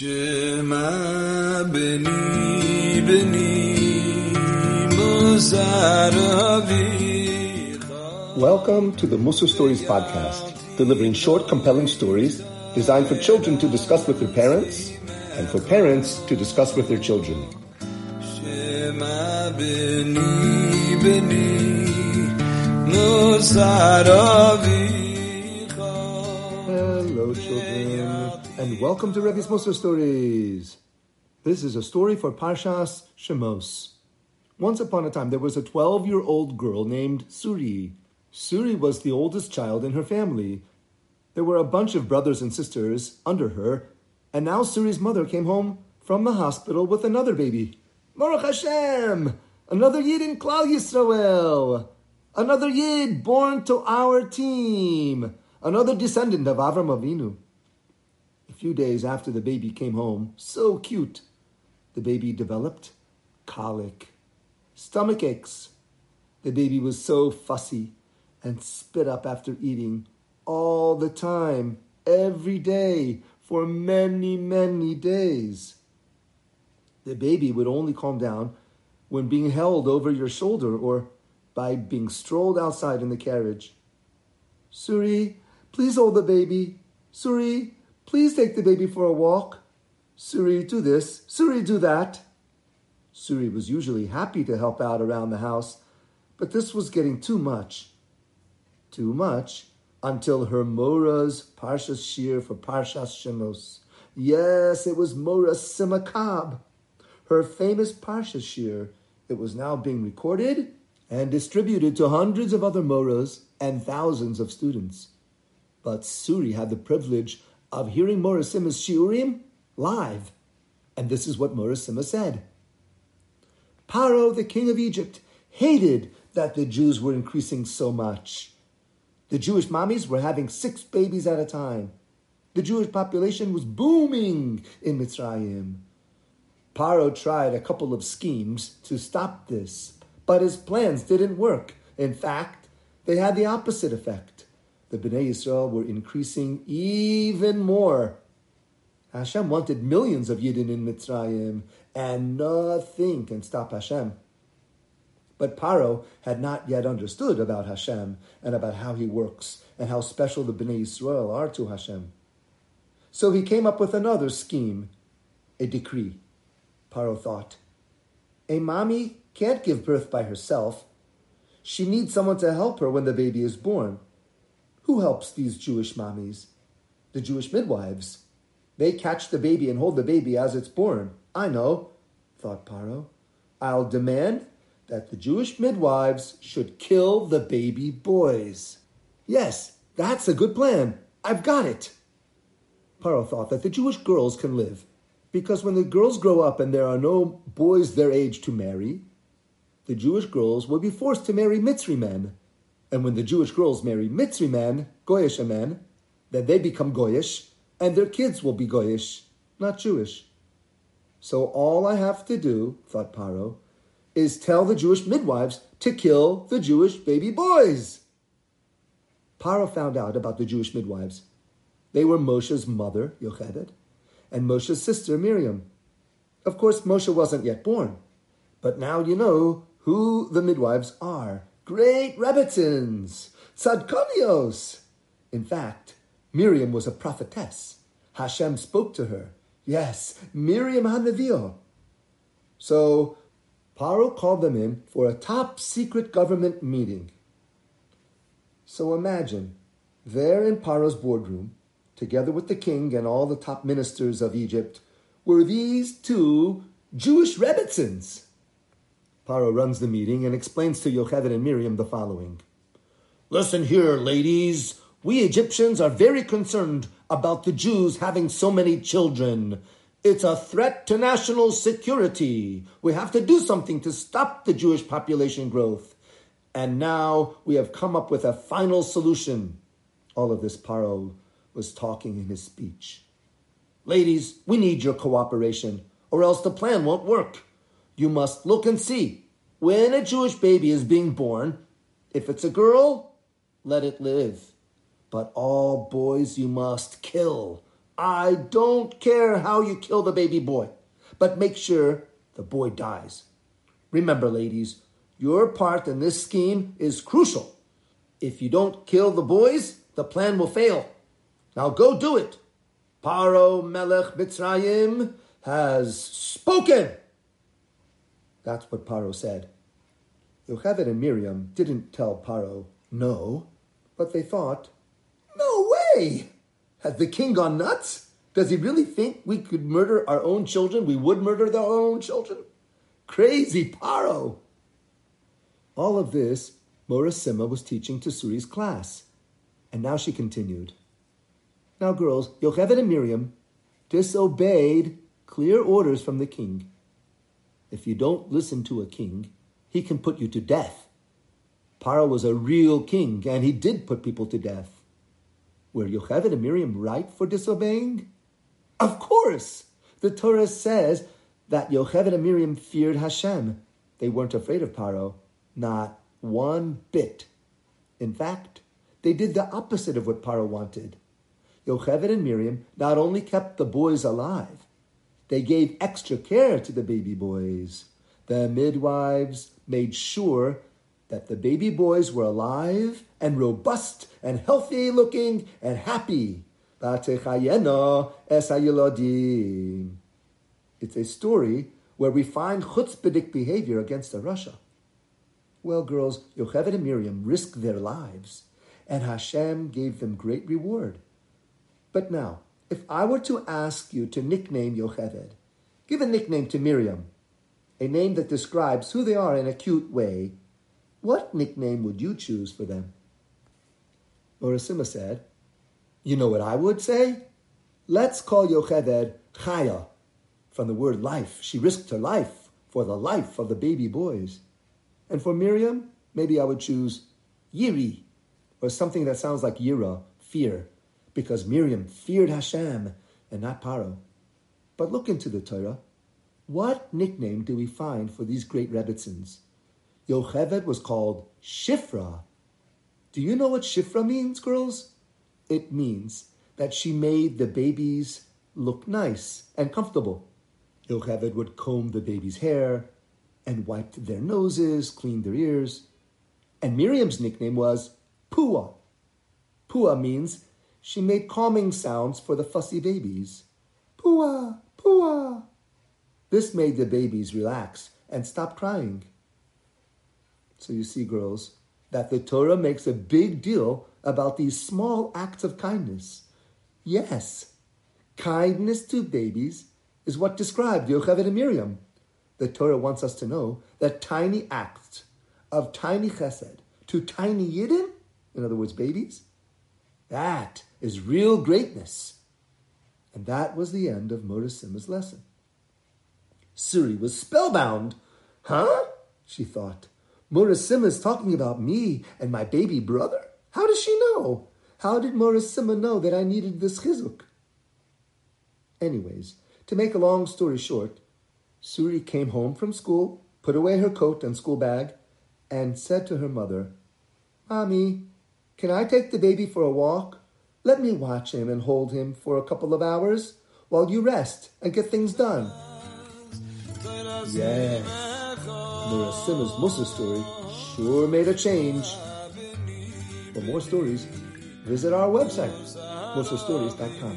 Shema beni beni. Welcome to the Mussar Stories podcast, delivering short, compelling stories designed for children to discuss with their parents and for parents to discuss with their children. Shema beni beni. Hello, children, and welcome to Rebbe's Mussar Stories. This is a story for Parshas Shemos. Once upon a time, there was a 12 year old girl named Suri. Suri was the oldest child in her family. There were a bunch of brothers and sisters under her, and now Suri's mother came home from the hospital with another baby. Baruch Hashem! Another Yid in Klal Yisrael! Another Yid born to our team! Another descendant of Avram Avinu. Few days after the baby came home, so cute, the baby developed colic, stomach aches. The baby was so fussy and spit up after eating all the time, every day, for many, many days. The baby would only calm down when being held over your shoulder or by being strolled outside in the carriage. Suri, please hold the baby. Suri, please take the baby for a walk. Suri, do this. Suri, do that. Suri was usually happy to help out around the house, but this was getting too much. Too much until her Mora's Parshas Shiur for Parshas Shemos. Yes, it was Mora's Simakab. Her famous Parshas Shiur. It was now being recorded and distributed to hundreds of other Moras and thousands of students. But Suri had the privilege of hearing Mora Sima's Shiurim live. And this is what Mora Sima said. Paro, the king of Egypt, hated that the Jews were increasing so much. The Jewish mommies were having six babies at a time. The Jewish population was booming in Mitzrayim. Paro tried a couple of schemes to stop this, but his plans didn't work. In fact, they had the opposite effect. The Bnei Yisrael were increasing even more. Hashem wanted millions of Yidden in Mitzrayim, and nothing can stop Hashem. But Paro had not yet understood about Hashem and about how he works and how special the Bnei Yisrael are to Hashem. So he came up with another scheme, a decree. Paro thought, a mommy can't give birth by herself. She needs someone to help her when the baby is born. Who helps these Jewish mommies? The Jewish midwives. They catch the baby and hold the baby as it's born. I know, thought Paro. I'll demand that the Jewish midwives should kill the baby boys. Yes, that's a good plan. I've got it. Paro thought that the Jewish girls can live, because when the girls grow up and there are no boys their age to marry, the Jewish girls will be forced to marry Mitzri men. And when the Jewish girls marry Mitzri men, Goyish men, then they become Goyish, and their kids will be Goyish, not Jewish. So all I have to do, thought Paro, is tell the Jewish midwives to kill the Jewish baby boys. Paro found out about the Jewish midwives. They were Moshe's mother, Yocheved, and Moshe's sister, Miriam. Of course, Moshe wasn't yet born, but now you know who the midwives are. Great Rebbitzins, Tzadkonios. In fact, Miriam was a prophetess. Hashem spoke to her. Yes, Miriam Hanavio. So Paro called them in for a top secret government meeting. So imagine, there in Paro's boardroom, together with the king and all the top ministers of Egypt, were these two Jewish Rebbitzins. Paro runs the meeting and explains to Yocheved and Miriam the following. Listen here, ladies. We Egyptians are very concerned about the Jews having so many children. It's a threat to national security. We have to do something to stop the Jewish population growth. And now we have come up with a final solution. All of this Paro was talking in his speech. Ladies, we need your cooperation, or else the plan won't work. You must look and see. When a Jewish baby is being born, if it's a girl, let it live. But all boys you must kill. I don't care how you kill the baby boy, but make sure the boy dies. Remember, ladies, your part in this scheme is crucial. If you don't kill the boys, the plan will fail. Now go do it. Paro Melech Mitzrayim has spoken. That's what Paro said. Yocheved and Miriam didn't tell Paro no, but they thought, no way! Has the king gone nuts? Does he really think we could murder our own children? We would murder our own children? Crazy Paro! All of this Mora Sima was teaching to Suri's class. And now she continued. Now, girls, Yocheved and Miriam disobeyed clear orders from the king. If you don't listen to a king, he can put you to death. Paro was a real king, and he did put people to death. Were Yocheved and Miriam right for disobeying? Of course! The Torah says that Yocheved and Miriam feared Hashem. They weren't afraid of Paro. Not one bit. In fact, they did the opposite of what Paro wanted. Yocheved and Miriam not only kept the boys alive, they gave extra care to the baby boys. The midwives made sure that the baby boys were alive and robust and healthy looking and happy. It's a story where we find chutzpahdik behavior against the rasha. Well, girls, Yocheved and Miriam risked their lives, and Hashem gave them great reward. But now, if I were to ask you to nickname Yocheved, give a nickname to Miriam, a name that describes who they are in a cute way, what nickname would you choose for them? Mora Sima said, You know what I would say? Let's call Yocheved Chaya, from the word life. She risked her life for the life of the baby boys. And for Miriam, maybe I would choose Yiri, or something that sounds like Yira, fear, because Miriam feared Hashem and not Paro. But look into the Torah. What nickname do we find for these great Rebbitzins? Yocheved was called Shifra. Do you know what Shifra means, girls? It means that she made the babies look nice and comfortable. Yocheved would comb the baby's hair, and wiped their noses, cleaned their ears. And Miriam's nickname was Pua. Pua means she made calming sounds for the fussy babies. Pua, Pua. This made the babies relax and stop crying. So you see, girls, that the Torah makes a big deal about these small acts of kindness. Yes, kindness to babies is what described Yocheved and Miriam the Torah wants us to know that tiny acts of tiny chesed to tiny yidden, in other words, babies, that is real greatness. And that was the end of Mora Sima's lesson. Suri was spellbound. Huh? She thought. Mora Sima is talking about me and my baby brother? How does she know? How did Mora Sima know that I needed this chizuk? Anyways, to make a long story short, Suri came home from school, put away her coat and school bag, and said to her mother, Mommy, can I take the baby for a walk? Let me watch him and hold him for a couple of hours while you rest and get things done. Yes, Mora Sima's Mussar story sure made a change. For more stories, visit our website, mussarstories.com.